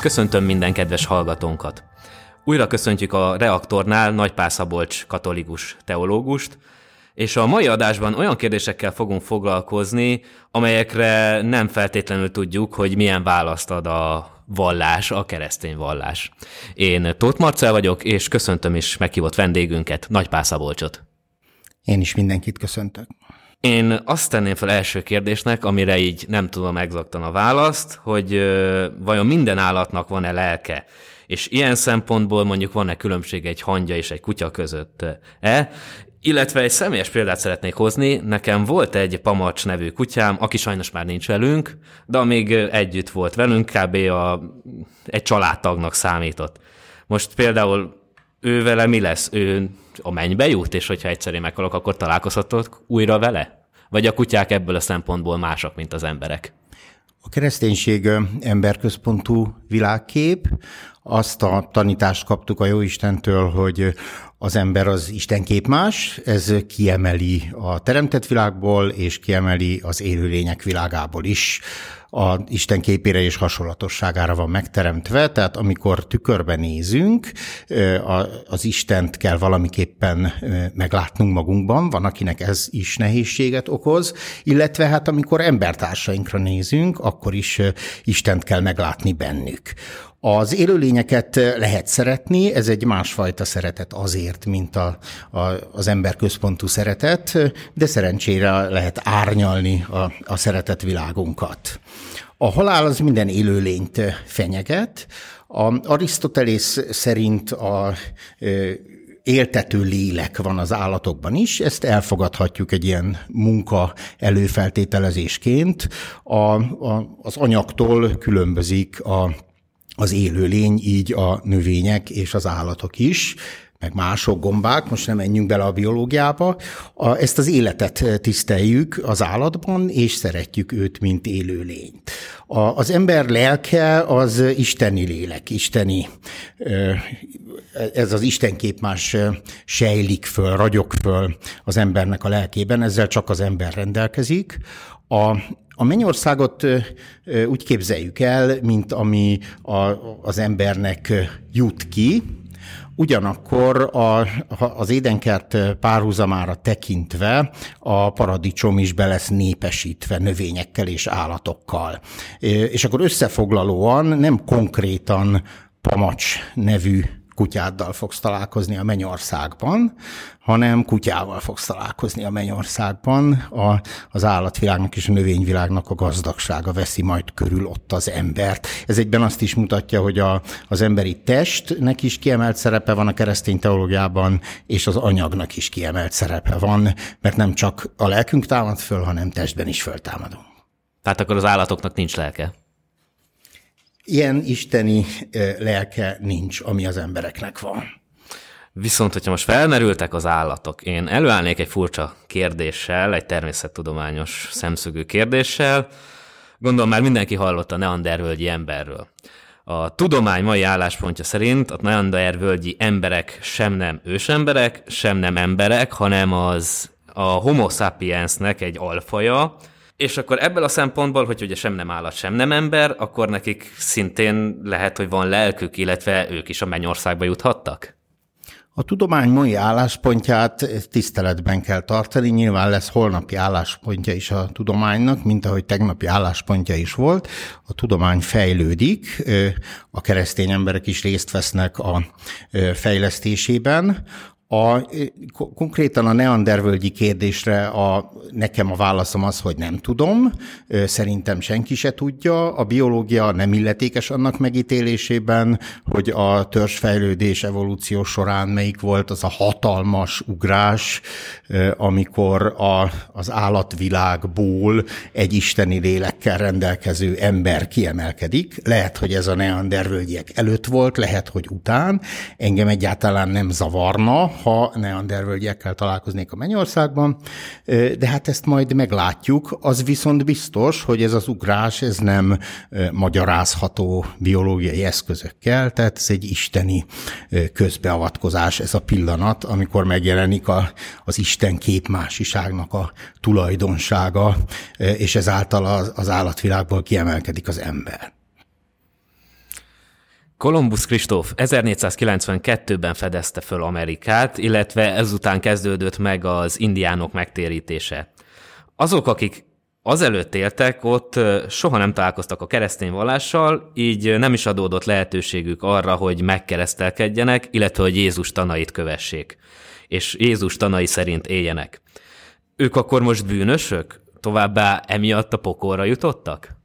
Köszöntöm minden kedves hallgatónkat! Újra köszöntjük a reaktornál Nagypál Szabolcs katolikus teológust, és a mai adásban olyan kérdésekkel fogunk foglalkozni, amelyekre nem feltétlenül tudjuk, hogy milyen választ ad a vallás, a keresztény vallás. Én Tóth Marcel vagyok, és köszöntöm is meghívott vendégünket, Nagypál Szabolcsot. Én is mindenkit köszöntök. Én azt tenném fel első kérdésnek, amire így nem tudom exaktan a választ, hogy vajon minden állatnak van-e lelke? És ilyen szempontból mondjuk van-e különbség egy hangya és egy kutya között-e? Illetve egy személyes példát szeretnék hozni. Nekem volt egy Pamacs nevű kutyám, aki sajnos már nincs velünk, de még együtt volt velünk, kb. A, egy családtagnak számított. Most például ő vele mi lesz? Ő a mennybe jut, és hogyha egyszer én meghalok, akkor találkozhatok újra vele? Vagy a kutyák ebből a szempontból mások, mint az emberek? A kereszténység emberközpontú világkép, azt a tanítást kaptuk a Jóistentől, hogy az ember az Isten képmás, ez kiemeli a teremtett világból, és kiemeli az élőlények világából is a Isten képére és hasonlatosságára van megteremtve, tehát amikor tükörbe nézünk, az Istent kell valamiképpen meglátnunk magunkban, van akinek ez is nehézséget okoz, illetve hát amikor embertársainkra nézünk, akkor is Istent kell meglátni bennük. Az élőlényeket lehet szeretni, ez egy másfajta szeretet azért, mint a, a, az emberközpontú szeretet, de szerencsére lehet árnyalni a, a szeretet világunkat. A halál az minden élőlényt fenyeget. A Arisztotelész szerint a éltető lélek van az állatokban is, ezt elfogadhatjuk egy ilyen munka előfeltételezésként. A, a, az anyagtól különbözik a az élőlény, így a növények és az állatok is, meg mások gombák, most nem menjünk bele a biológiába, a, ezt az életet tiszteljük az állatban, és szeretjük őt, mint élőlény. A, az ember lelke az isteni lélek, isteni, ez az istenkép más sejlik föl, ragyog föl az embernek a lelkében, ezzel csak az ember rendelkezik. A, a mennyországot úgy képzeljük el, mint ami a, az embernek jut ki, Ugyanakkor a, az édenkert párhuzamára tekintve a paradicsom is be lesz népesítve növényekkel és állatokkal. És akkor összefoglalóan nem konkrétan Pamacs nevű kutyáddal fogsz találkozni a mennyországban, hanem kutyával fogsz találkozni a mennyországban. A, az állatvilágnak és a növényvilágnak a gazdagsága veszi majd körül ott az embert. Ez egyben azt is mutatja, hogy a, az emberi testnek is kiemelt szerepe van a keresztény teológiában, és az anyagnak is kiemelt szerepe van, mert nem csak a lelkünk támad föl, hanem testben is föltámadunk. Tehát akkor az állatoknak nincs lelke? Ilyen isteni lelke nincs, ami az embereknek van. Viszont, hogyha most felmerültek az állatok, én előállnék egy furcsa kérdéssel, egy természettudományos szemszögű kérdéssel. Gondolom már mindenki hallott a neandervölgyi emberről. A tudomány mai álláspontja szerint a neandervölgyi emberek sem nem ősemberek, sem nem emberek, hanem az a homo sapiensnek egy alfaja, és akkor ebből a szempontból, hogy ugye sem nem állat, sem nem ember, akkor nekik szintén lehet, hogy van lelkük, illetve ők is a mennyországba juthattak? A tudomány mai álláspontját tiszteletben kell tartani, nyilván lesz holnapi álláspontja is a tudománynak, mint ahogy tegnapi álláspontja is volt. A tudomány fejlődik, a keresztény emberek is részt vesznek a fejlesztésében. A, konkrétan a neandervölgyi kérdésre a, nekem a válaszom az, hogy nem tudom, szerintem senki se tudja. A biológia nem illetékes annak megítélésében, hogy a törzsfejlődés evolúció során melyik volt az a hatalmas ugrás, amikor a, az állatvilágból egy isteni lélekkel rendelkező ember kiemelkedik. Lehet, hogy ez a neandervölgyiek előtt volt, lehet, hogy után. Engem egyáltalán nem zavarna, ha neandervölgyekkel találkoznék a Mennyországban, de hát ezt majd meglátjuk. Az viszont biztos, hogy ez az ugrás, ez nem magyarázható biológiai eszközökkel, tehát ez egy isteni közbeavatkozás, ez a pillanat, amikor megjelenik a, az Isten képmásiságnak a tulajdonsága, és ezáltal az, az állatvilágból kiemelkedik az ember. Kolumbusz Kristóf 1492-ben fedezte föl Amerikát, illetve ezután kezdődött meg az indiánok megtérítése. Azok, akik azelőtt éltek, ott soha nem találkoztak a keresztény vallással, így nem is adódott lehetőségük arra, hogy megkeresztelkedjenek, illetve hogy Jézus tanait kövessék, és Jézus tanai szerint éljenek. Ők akkor most bűnösök? Továbbá emiatt a pokolra jutottak?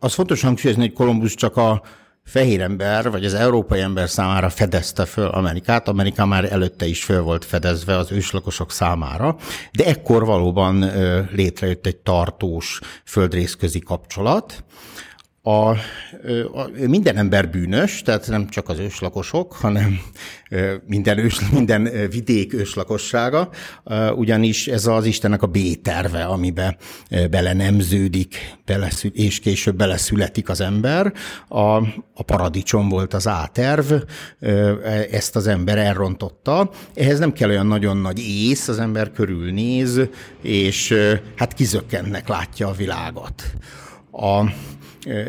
Az fontos hangsúlyozni, hogy Kolumbusz csak a fehér ember, vagy az európai ember számára fedezte föl Amerikát. Amerika már előtte is föl volt fedezve az őslakosok számára, de ekkor valóban létrejött egy tartós földrészközi kapcsolat, a, a, minden ember bűnös, tehát nem csak az őslakosok, hanem minden, ős, minden vidék őslakossága, ugyanis ez az Istennek a B-terve, amibe bele nemződik, beleszül, és később beleszületik az ember. A, a paradicsom volt az A-terv, ezt az ember elrontotta. Ehhez nem kell olyan nagyon nagy ész, az ember körülnéz, és hát kizökkennek látja a világot. A,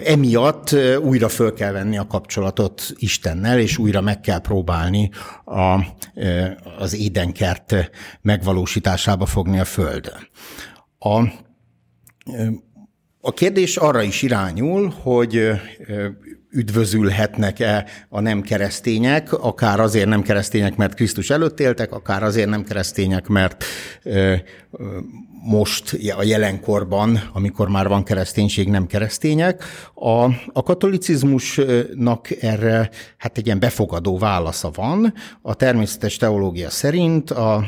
emiatt újra föl kell venni a kapcsolatot Istennel, és újra meg kell próbálni a, az édenkert megvalósításába fogni a Földön. A, a kérdés arra is irányul, hogy üdvözülhetnek-e a nem keresztények, akár azért nem keresztények, mert Krisztus előtt éltek, akár azért nem keresztények, mert most a jelenkorban, amikor már van kereszténység, nem keresztények. A, a katolicizmusnak erre hát egy ilyen befogadó válasza van. A természetes teológia szerint a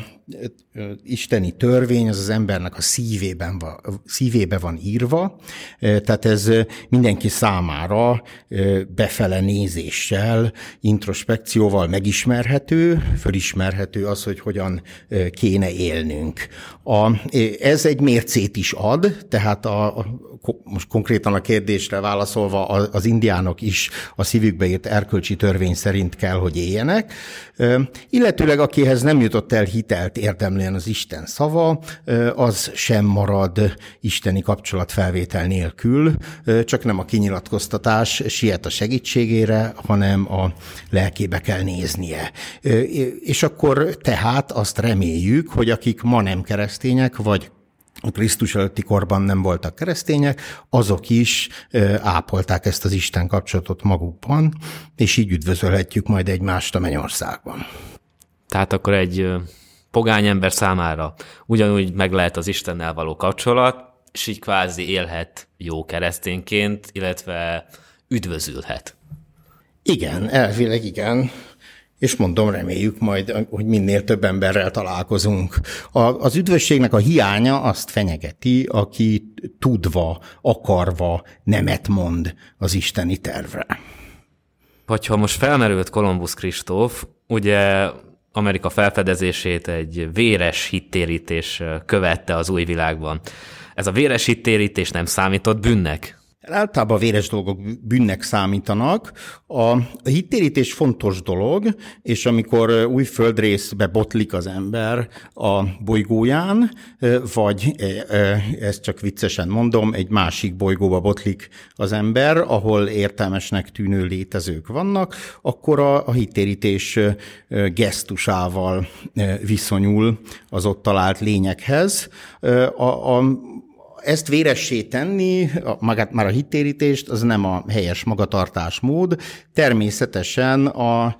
isteni törvény az az embernek a szívében van, szívébe van írva, tehát ez mindenki számára befele nézéssel, introspekcióval megismerhető, fölismerhető az, hogy hogyan kéne élnünk. A, ez egy mércét is ad, tehát a, most konkrétan a kérdésre válaszolva az indiánok is a szívükbe írt erkölcsi törvény szerint kell, hogy éljenek, illetőleg akihez nem jutott el hitelt érdemlően az Isten szava, az sem marad isteni kapcsolatfelvétel nélkül, csak nem a kinyilatkoztatás siet a segítségére, hanem a lelkébe kell néznie. És akkor tehát azt reméljük, hogy akik ma nem keresztények, vagy a Krisztus előtti korban nem voltak keresztények, azok is ápolták ezt az Isten kapcsolatot magukban, és így üdvözölhetjük majd egymást a mennyországban. Tehát akkor egy pogány ember számára ugyanúgy meg lehet az Istennel való kapcsolat, és így kvázi élhet jó keresztényként, illetve üdvözülhet. Igen, elvileg igen és mondom, reméljük majd, hogy minél több emberrel találkozunk. A, az üdvösségnek a hiánya azt fenyegeti, aki tudva, akarva nemet mond az isteni tervre. Hogyha most felmerült Kolumbusz Kristóf, ugye Amerika felfedezését egy véres hittérítés követte az új világban. Ez a véres hittérítés nem számított bűnnek? Általában véres dolgok bűnnek számítanak. A hittérítés fontos dolog, és amikor új földrészbe botlik az ember a bolygóján, vagy ezt csak viccesen mondom, egy másik bolygóba botlik az ember, ahol értelmesnek tűnő létezők vannak, akkor a, a hittérítés gesztusával viszonyul az ott talált lényekhez. A, a, ezt véressé tenni, magát már a hittérítést, az nem a helyes magatartásmód. Természetesen a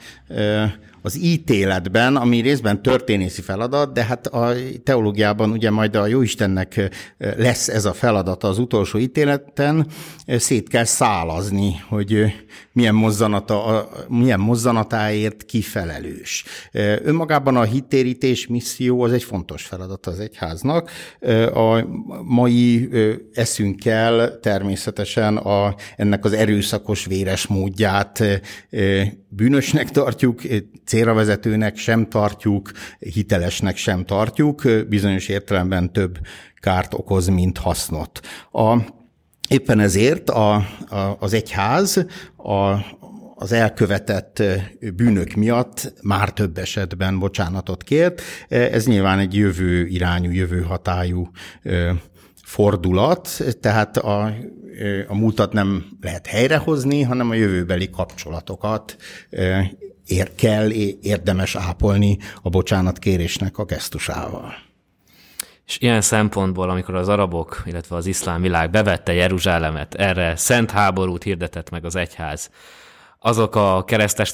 az ítéletben, ami részben történészi feladat, de hát a teológiában ugye majd a Jóistennek lesz ez a feladata az utolsó ítéleten, szét kell szálazni, hogy milyen, mozzanata, milyen mozzanatáért kifelelős. Önmagában a hittérítés misszió az egy fontos feladat az egyháznak. A mai eszünkkel természetesen a, ennek az erőszakos véres módját bűnösnek tartjuk, célra vezetőnek sem tartjuk, hitelesnek sem tartjuk, bizonyos értelemben több kárt okoz, mint hasznot. A, éppen ezért a, a, az egyház a, az elkövetett bűnök miatt már több esetben bocsánatot kért. Ez nyilván egy jövő irányú, jövő hatályú fordulat, tehát a, a múltat nem lehet helyrehozni, hanem a jövőbeli kapcsolatokat ér, kell, érdemes ápolni a bocsánatkérésnek a gesztusával. És ilyen szempontból, amikor az arabok, illetve az iszlám világ bevette Jeruzsálemet, erre szent háborút hirdetett meg az egyház, azok a keresztes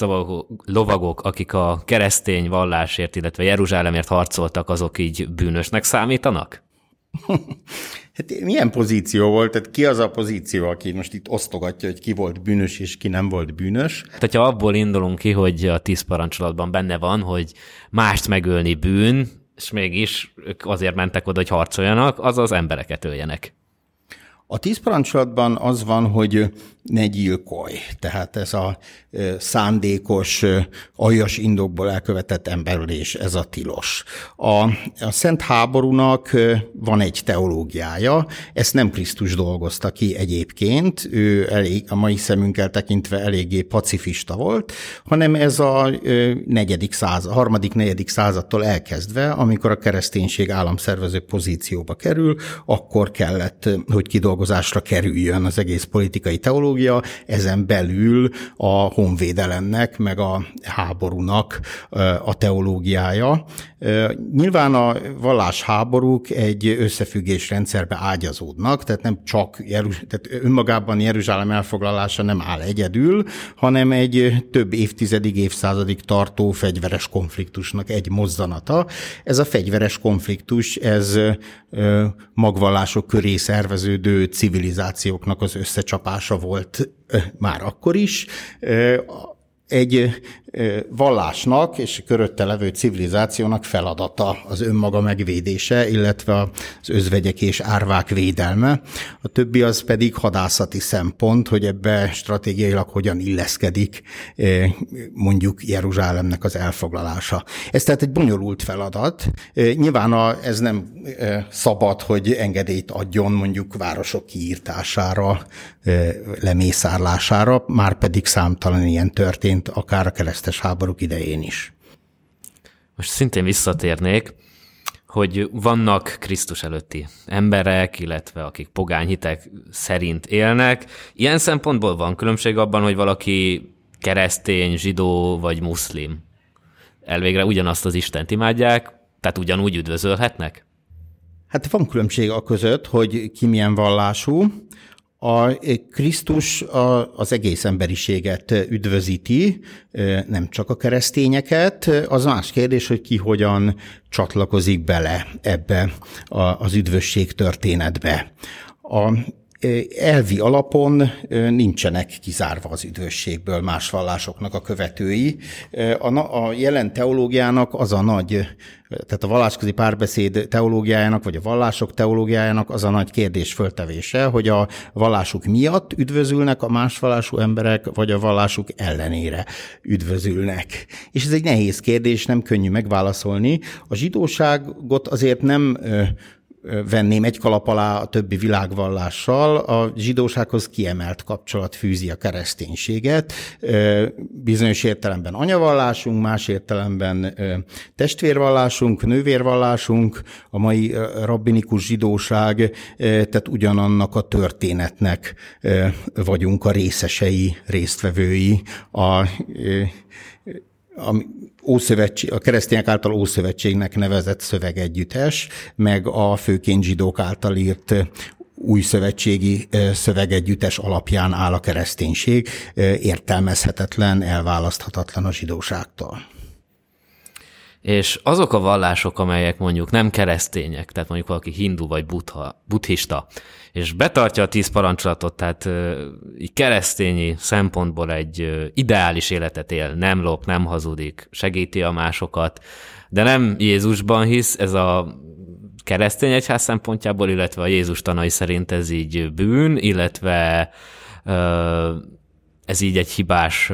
lovagok, akik a keresztény vallásért, illetve Jeruzsálemért harcoltak, azok így bűnösnek számítanak? Hát milyen pozíció volt? Tehát ki az a pozíció, aki most itt osztogatja, hogy ki volt bűnös és ki nem volt bűnös? Tehát ha abból indulunk ki, hogy a tíz parancsolatban benne van, hogy mást megölni bűn, és mégis ők azért mentek oda, hogy harcoljanak, azaz embereket öljenek. A tíz parancsolatban az van, hogy ne gyilkolj. Tehát ez a szándékos, aljas indokból elkövetett emberülés, ez a tilos. A, a Szent Háborúnak van egy teológiája, ezt nem Krisztus dolgozta ki egyébként, ő elég, a mai szemünkkel tekintve eléggé pacifista volt, hanem ez a negyedik század, harmadik, negyedik századtól elkezdve, amikor a kereszténység államszervező pozícióba kerül, akkor kellett, hogy kidolgozásra kerüljön az egész politikai teológia, ezen belül a honvédelemnek, meg a háborúnak a teológiája. Nyilván a vallásháborúk egy összefüggés rendszerbe ágyazódnak, tehát nem csak Jeruz- tehát önmagában Jeruzsálem elfoglalása nem áll egyedül, hanem egy több évtizedig, évszázadig tartó fegyveres konfliktusnak egy mozzanata. Ez a fegyveres konfliktus, ez magvallások köré szerveződő civilizációknak az összecsapása volt már akkor is egy vallásnak és körötte levő civilizációnak feladata az önmaga megvédése, illetve az özvegyek és árvák védelme. A többi az pedig hadászati szempont, hogy ebbe stratégiailag hogyan illeszkedik mondjuk Jeruzsálemnek az elfoglalása. Ez tehát egy bonyolult feladat. Nyilván a, ez nem szabad, hogy engedélyt adjon mondjuk városok kiírtására, lemészárlására, már pedig számtalan ilyen történt, akár a keresztes háborúk idején is. Most szintén visszatérnék, hogy vannak Krisztus előtti emberek, illetve akik pogányhitek szerint élnek. Ilyen szempontból van különbség abban, hogy valaki keresztény, zsidó vagy muszlim. Elvégre ugyanazt az Istent imádják, tehát ugyanúgy üdvözölhetnek? Hát van különbség a között, hogy ki milyen vallású. A Krisztus az egész emberiséget üdvözíti, nem csak a keresztényeket. Az más kérdés, hogy ki hogyan csatlakozik bele ebbe az üdvösség történetbe. A elvi alapon nincsenek kizárva az üdvösségből más vallásoknak a követői. A, a jelen teológiának az a nagy, tehát a vallásközi párbeszéd teológiájának, vagy a vallások teológiájának az a nagy kérdés föltevése, hogy a vallásuk miatt üdvözülnek a más vallású emberek, vagy a vallásuk ellenére üdvözülnek. És ez egy nehéz kérdés, nem könnyű megválaszolni. A zsidóságot azért nem venném egy kalap alá a többi világvallással, a zsidósághoz kiemelt kapcsolat fűzi a kereszténységet. Bizonyos értelemben anyavallásunk, más értelemben testvérvallásunk, nővérvallásunk, a mai rabbinikus zsidóság, tehát ugyanannak a történetnek vagyunk a részesei, résztvevői, a a, Ószövetség, a keresztények által Ószövetségnek nevezett szövegegyüttes, meg a főként zsidók által írt új szövetségi szövegegyüttes alapján áll a kereszténység, értelmezhetetlen, elválaszthatatlan a zsidóságtól. És azok a vallások, amelyek mondjuk nem keresztények, tehát mondjuk valaki hindu vagy buddha, buddhista, és betartja a tíz parancsolatot, tehát így keresztényi szempontból egy ideális életet él, nem lop, nem hazudik, segíti a másokat, de nem Jézusban hisz, ez a keresztény egyház szempontjából, illetve a Jézus tanai szerint ez így bűn, illetve ez így egy hibás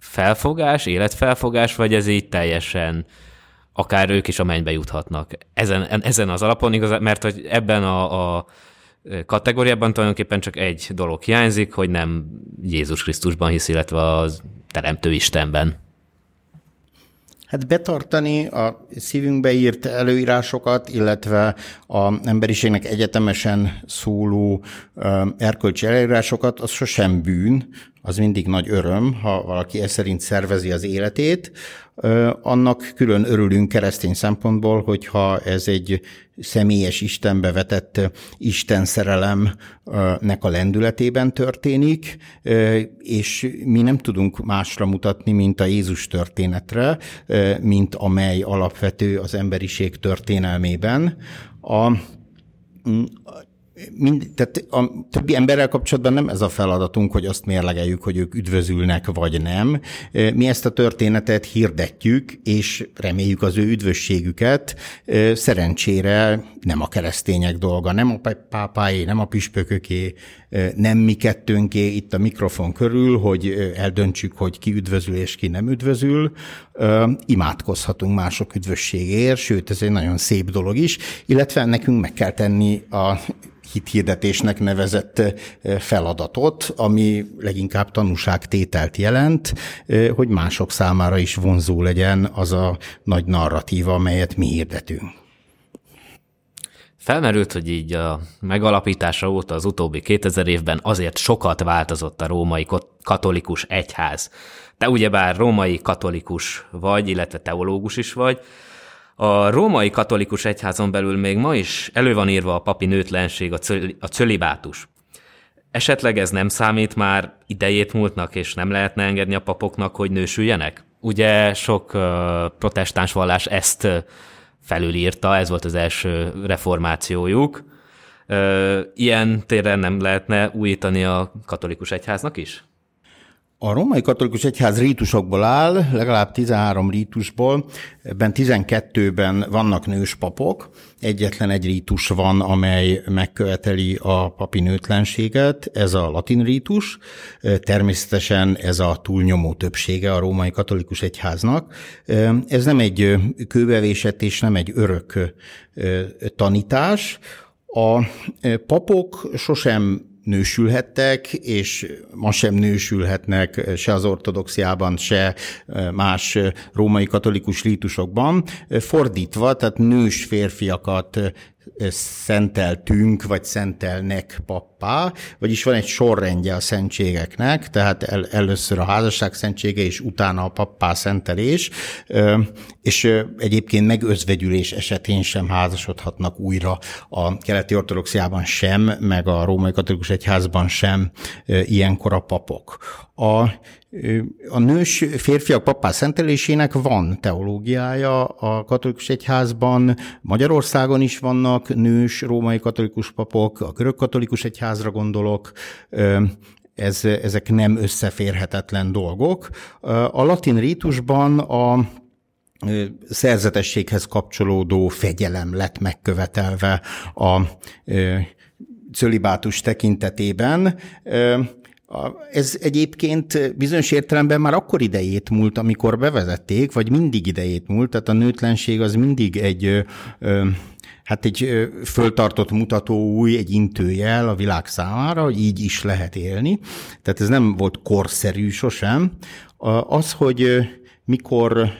felfogás, életfelfogás, vagy ez így teljesen akár ők is a mennybe juthatnak. Ezen, ezen az alapon igaz, mert hogy ebben a, a kategóriában tulajdonképpen csak egy dolog hiányzik, hogy nem Jézus Krisztusban hisz, illetve az Teremtő Istenben. Hát betartani a szívünkbe írt előírásokat, illetve a emberiségnek egyetemesen szóló erkölcsi előírásokat, az sosem bűn, az mindig nagy öröm, ha valaki ez szerint szervezi az életét. Annak külön örülünk keresztény szempontból, hogyha ez egy személyes Istenbe vetett Isten szerelemnek a lendületében történik, és mi nem tudunk másra mutatni, mint a Jézus történetre, mint amely alapvető az emberiség történelmében. A, mind, tehát a többi emberrel kapcsolatban nem ez a feladatunk, hogy azt mérlegeljük, hogy ők üdvözülnek vagy nem. Mi ezt a történetet hirdetjük, és reméljük az ő üdvösségüket. Szerencsére nem a keresztények dolga, nem a pápáé, nem a püspököké, nem mi kettőnké itt a mikrofon körül, hogy eldöntsük, hogy ki üdvözül és ki nem üdvözül. Imádkozhatunk mások üdvösségéért, sőt, ez egy nagyon szép dolog is, illetve nekünk meg kell tenni a hithirdetésnek nevezett feladatot, ami leginkább tanúságtételt jelent, hogy mások számára is vonzó legyen az a nagy narratíva, amelyet mi hirdetünk. Felmerült, hogy így a megalapítása óta az utóbbi 2000 évben azért sokat változott a római katolikus egyház. Te ugyebár római katolikus vagy, illetve teológus is vagy, a római katolikus egyházon belül még ma is elő van írva a papi nőtlenség, a, cöl, a cölibátus. Esetleg ez nem számít már idejét múltnak, és nem lehetne engedni a papoknak, hogy nősüljenek? Ugye sok uh, protestáns vallás ezt felülírta, ez volt az első reformációjuk. Ilyen téren nem lehetne újítani a katolikus egyháznak is? A római katolikus egyház rítusokból áll, legalább 13 rítusból, ebben 12-ben vannak nős papok, egyetlen egy rítus van, amely megköveteli a papi nőtlenséget, ez a latin rítus, természetesen ez a túlnyomó többsége a római katolikus egyháznak. Ez nem egy kőbevésett és nem egy örök tanítás, a papok sosem nősülhettek, és ma sem nősülhetnek se az ortodoxiában, se más római katolikus rítusokban. Fordítva, tehát nős férfiakat szenteltünk, vagy szentelnek pappá, vagyis van egy sorrendje a szentségeknek, tehát el, először a házasság szentsége, és utána a pappá szentelés, és egyébként megözvegyülés esetén sem házasodhatnak újra a keleti ortodoxiában sem, meg a római katolikus egyházban sem ilyenkor a papok. A a nős férfiak papá szentelésének van teológiája a katolikus egyházban, Magyarországon is vannak nős római katolikus papok, a görög katolikus egyházra gondolok, ez, ezek nem összeférhetetlen dolgok. A latin rítusban a szerzetességhez kapcsolódó fegyelem lett megkövetelve a cölibátus tekintetében. Ez egyébként bizonyos értelemben már akkor idejét múlt, amikor bevezették, vagy mindig idejét múlt, tehát a nőtlenség az mindig egy hát egy föltartott mutató új, egy intőjel a világ számára, hogy így is lehet élni. Tehát ez nem volt korszerű sosem. Az, hogy mikor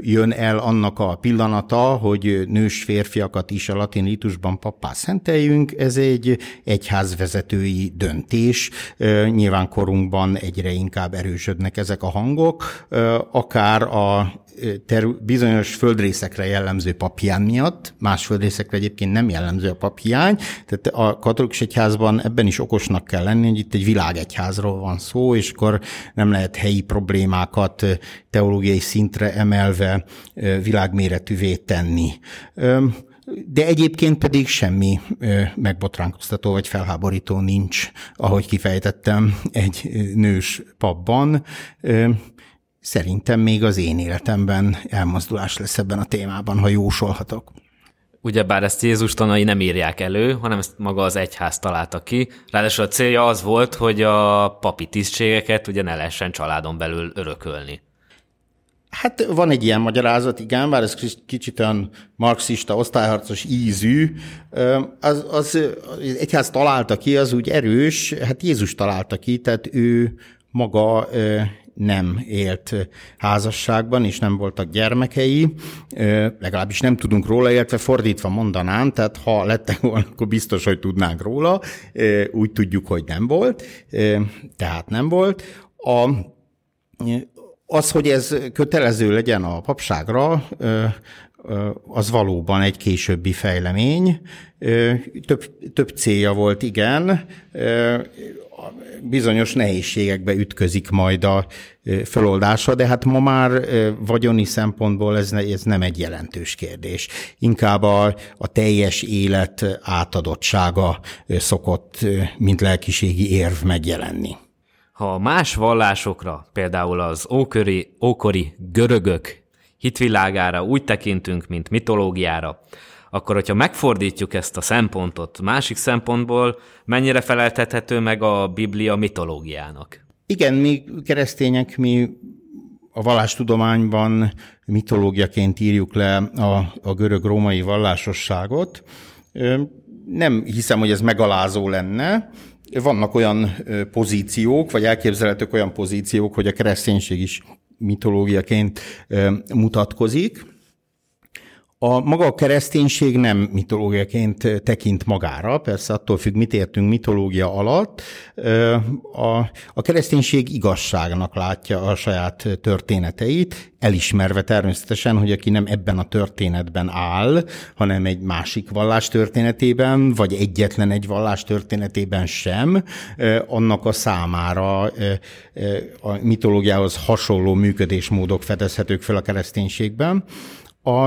jön el annak a pillanata, hogy nős férfiakat is a latin ritusban pappá szenteljünk, ez egy egyházvezetői döntés. Nyilván korunkban egyre inkább erősödnek ezek a hangok, akár a ter- bizonyos földrészekre jellemző paphiány miatt, más földrészekre egyébként nem jellemző a paphiány, tehát a katolikus egyházban ebben is okosnak kell lenni, hogy itt egy világegyházról van szó, és akkor nem lehet helyi problémákat teológiai szintre emelve világméretűvé tenni. De egyébként pedig semmi megbotránkoztató vagy felháborító nincs, ahogy kifejtettem, egy nős papban. Szerintem még az én életemben elmozdulás lesz ebben a témában, ha jósolhatok. Ugyebár ezt Jézus tanai nem írják elő, hanem ezt maga az egyház találta ki. Ráadásul a célja az volt, hogy a papi tisztségeket ugye ne lehessen családon belül örökölni. Hát van egy ilyen magyarázat, igen, bár ez kicsit olyan marxista, osztályharcos ízű. Az, az, az egyház találta ki, az úgy erős, hát Jézus találta ki, tehát ő maga nem élt házasságban, és nem voltak gyermekei, legalábbis nem tudunk róla, illetve fordítva mondanám, tehát ha lettek volna, akkor biztos, hogy tudnánk róla, úgy tudjuk, hogy nem volt, tehát nem volt. A, az, hogy ez kötelező legyen a papságra, az valóban egy későbbi fejlemény. Több, több célja volt, igen. Bizonyos nehézségekbe ütközik majd a feloldása, de hát ma már vagyoni szempontból ez, ez nem egy jelentős kérdés. Inkább a, a teljes élet átadottsága szokott, mint lelkiségi érv megjelenni. Ha más vallásokra, például az ókori, ókori görögök hitvilágára úgy tekintünk, mint mitológiára, akkor hogyha megfordítjuk ezt a szempontot másik szempontból, mennyire feleltethető meg a Biblia mitológiának? Igen, mi keresztények, mi a vallástudományban mitológiaként írjuk le a, a görög-római vallásosságot. Nem hiszem, hogy ez megalázó lenne, vannak olyan pozíciók, vagy elképzelhetők olyan pozíciók, hogy a kereszténység is mitológiaként mutatkozik. A maga a kereszténység nem mitológiaként tekint magára, persze attól függ, mit értünk mitológia alatt. A, a kereszténység igazságnak látja a saját történeteit, elismerve természetesen, hogy aki nem ebben a történetben áll, hanem egy másik vallás történetében, vagy egyetlen egy vallás történetében sem, annak a számára a mitológiához hasonló működésmódok fedezhetők fel a kereszténységben a,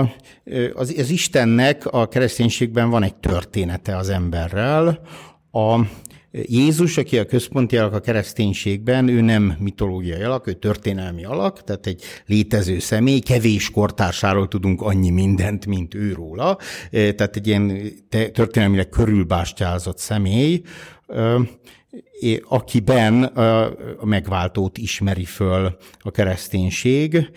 az, az Istennek a kereszténységben van egy története az emberrel. A Jézus, aki a központi alak a kereszténységben, ő nem mitológiai alak, ő történelmi alak, tehát egy létező személy, kevés kortársáról tudunk annyi mindent, mint ő róla, tehát egy ilyen történelmileg körülbástyázott személy, akiben a megváltót ismeri föl a kereszténység,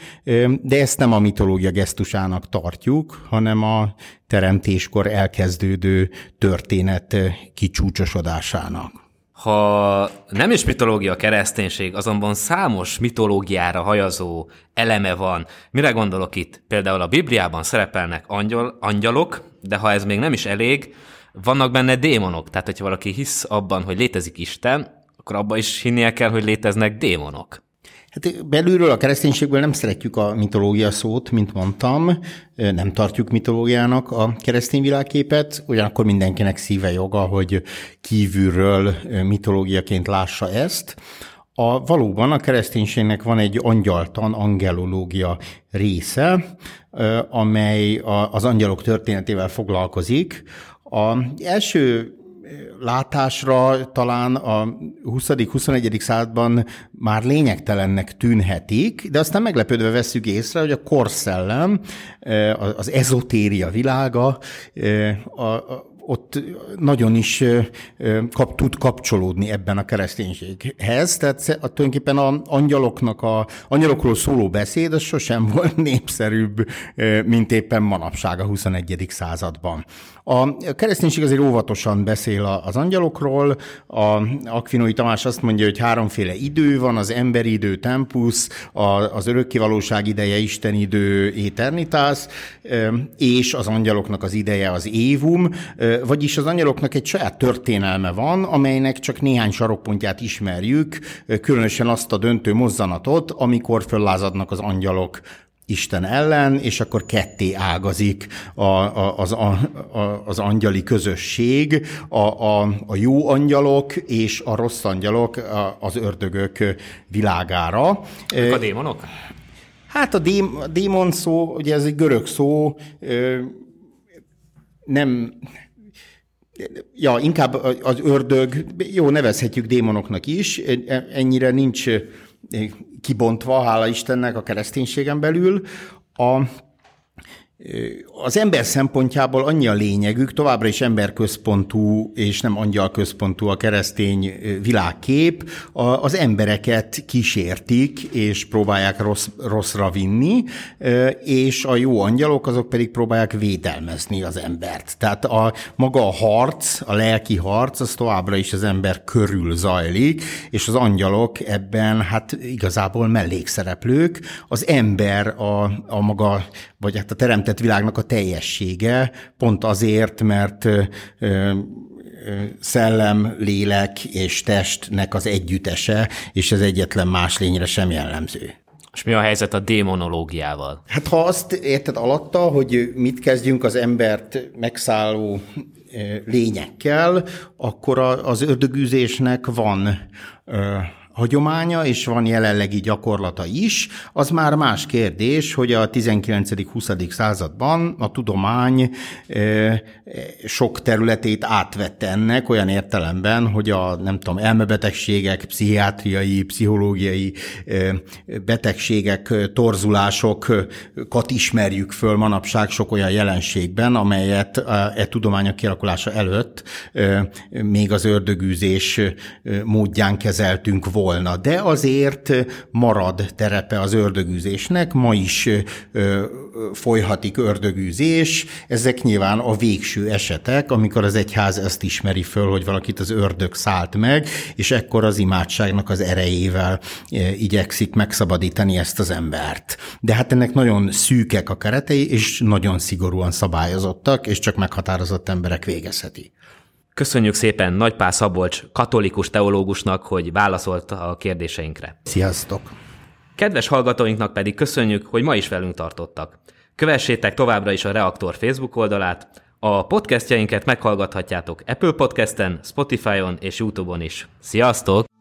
de ezt nem a mitológia gesztusának tartjuk, hanem a teremtéskor elkezdődő történet kicsúcsosodásának. Ha nem is mitológia a kereszténység, azonban számos mitológiára hajazó eleme van. Mire gondolok itt? Például a Bibliában szerepelnek angyal, angyalok, de ha ez még nem is elég, vannak benne démonok, tehát hogyha valaki hisz abban, hogy létezik Isten, akkor abban is hinnie kell, hogy léteznek démonok. Hát belülről a kereszténységből nem szeretjük a mitológia szót, mint mondtam, nem tartjuk mitológiának a keresztény világképet, ugyanakkor mindenkinek szíve joga, hogy kívülről mitológiaként lássa ezt. A, valóban a kereszténységnek van egy angyaltan, angelológia része, amely az angyalok történetével foglalkozik, a első látásra talán a 20.-21. században már lényegtelennek tűnhetik, de aztán meglepődve veszük észre, hogy a korszellem, az ezotéria világa, a, a, ott nagyon is kap, tud kapcsolódni ebben a kereszténységhez. Tehát tulajdonképpen a angyaloknak a angyalokról szóló beszéd az sosem volt népszerűbb, mint éppen manapság a 21. században. A kereszténység azért óvatosan beszél az angyalokról. A Akvinói Tamás azt mondja, hogy háromféle idő van, az emberi idő, tempus, az örökkivalóság ideje, Isten idő, eternitás, és az angyaloknak az ideje az évum, vagyis az angyaloknak egy saját történelme van, amelynek csak néhány sarokpontját ismerjük, különösen azt a döntő mozzanatot, amikor föllázadnak az angyalok Isten ellen, és akkor ketté ágazik a, a, az, a, a, az angyali közösség, a, a, a jó angyalok és a rossz angyalok az ördögök világára. A démonok? Hát a, dém, a démon szó, ugye ez egy görög szó, nem, ja, inkább az ördög, jó, nevezhetjük démonoknak is, ennyire nincs kibontva, hála Istennek a kereszténységen belül. A, Az ember szempontjából annyi a lényegük, továbbra is emberközpontú és nem angyalközpontú a keresztény világkép, az embereket kísértik és próbálják rossz, rosszra vinni, és a jó angyalok azok pedig próbálják védelmezni az embert. Tehát a maga a harc, a lelki harc, az továbbra is az ember körül zajlik, és az angyalok ebben hát igazából mellékszereplők. Az ember a, a maga, vagy hát a teremt teremtett világnak a teljessége, pont azért, mert szellem, lélek és testnek az együttese, és ez egyetlen más lényre sem jellemző. És mi a helyzet a démonológiával? Hát ha azt érted alatta, hogy mit kezdjünk az embert megszálló lényekkel, akkor az ördögűzésnek van hagyománya, és van jelenlegi gyakorlata is, az már más kérdés, hogy a 19.-20. században a tudomány sok területét átvette ennek olyan értelemben, hogy a nem tudom, elmebetegségek, pszichiátriai, pszichológiai betegségek, torzulásokat ismerjük föl manapság sok olyan jelenségben, amelyet e tudományok kialakulása előtt még az ördögűzés módján kezeltünk volna volna, de azért marad terepe az ördögűzésnek, ma is folyhatik ördögűzés, ezek nyilván a végső esetek, amikor az egyház ezt ismeri föl, hogy valakit az ördög szállt meg, és ekkor az imádságnak az erejével igyekszik megszabadítani ezt az embert. De hát ennek nagyon szűkek a keretei, és nagyon szigorúan szabályozottak, és csak meghatározott emberek végezheti. Köszönjük szépen Nagypál Szabolcs katolikus teológusnak, hogy válaszolt a kérdéseinkre. Sziasztok! Kedves hallgatóinknak pedig köszönjük, hogy ma is velünk tartottak. Kövessétek továbbra is a Reaktor Facebook oldalát, a podcastjainket meghallgathatjátok Apple Podcasten, Spotify-on és YouTube-on is. Sziasztok!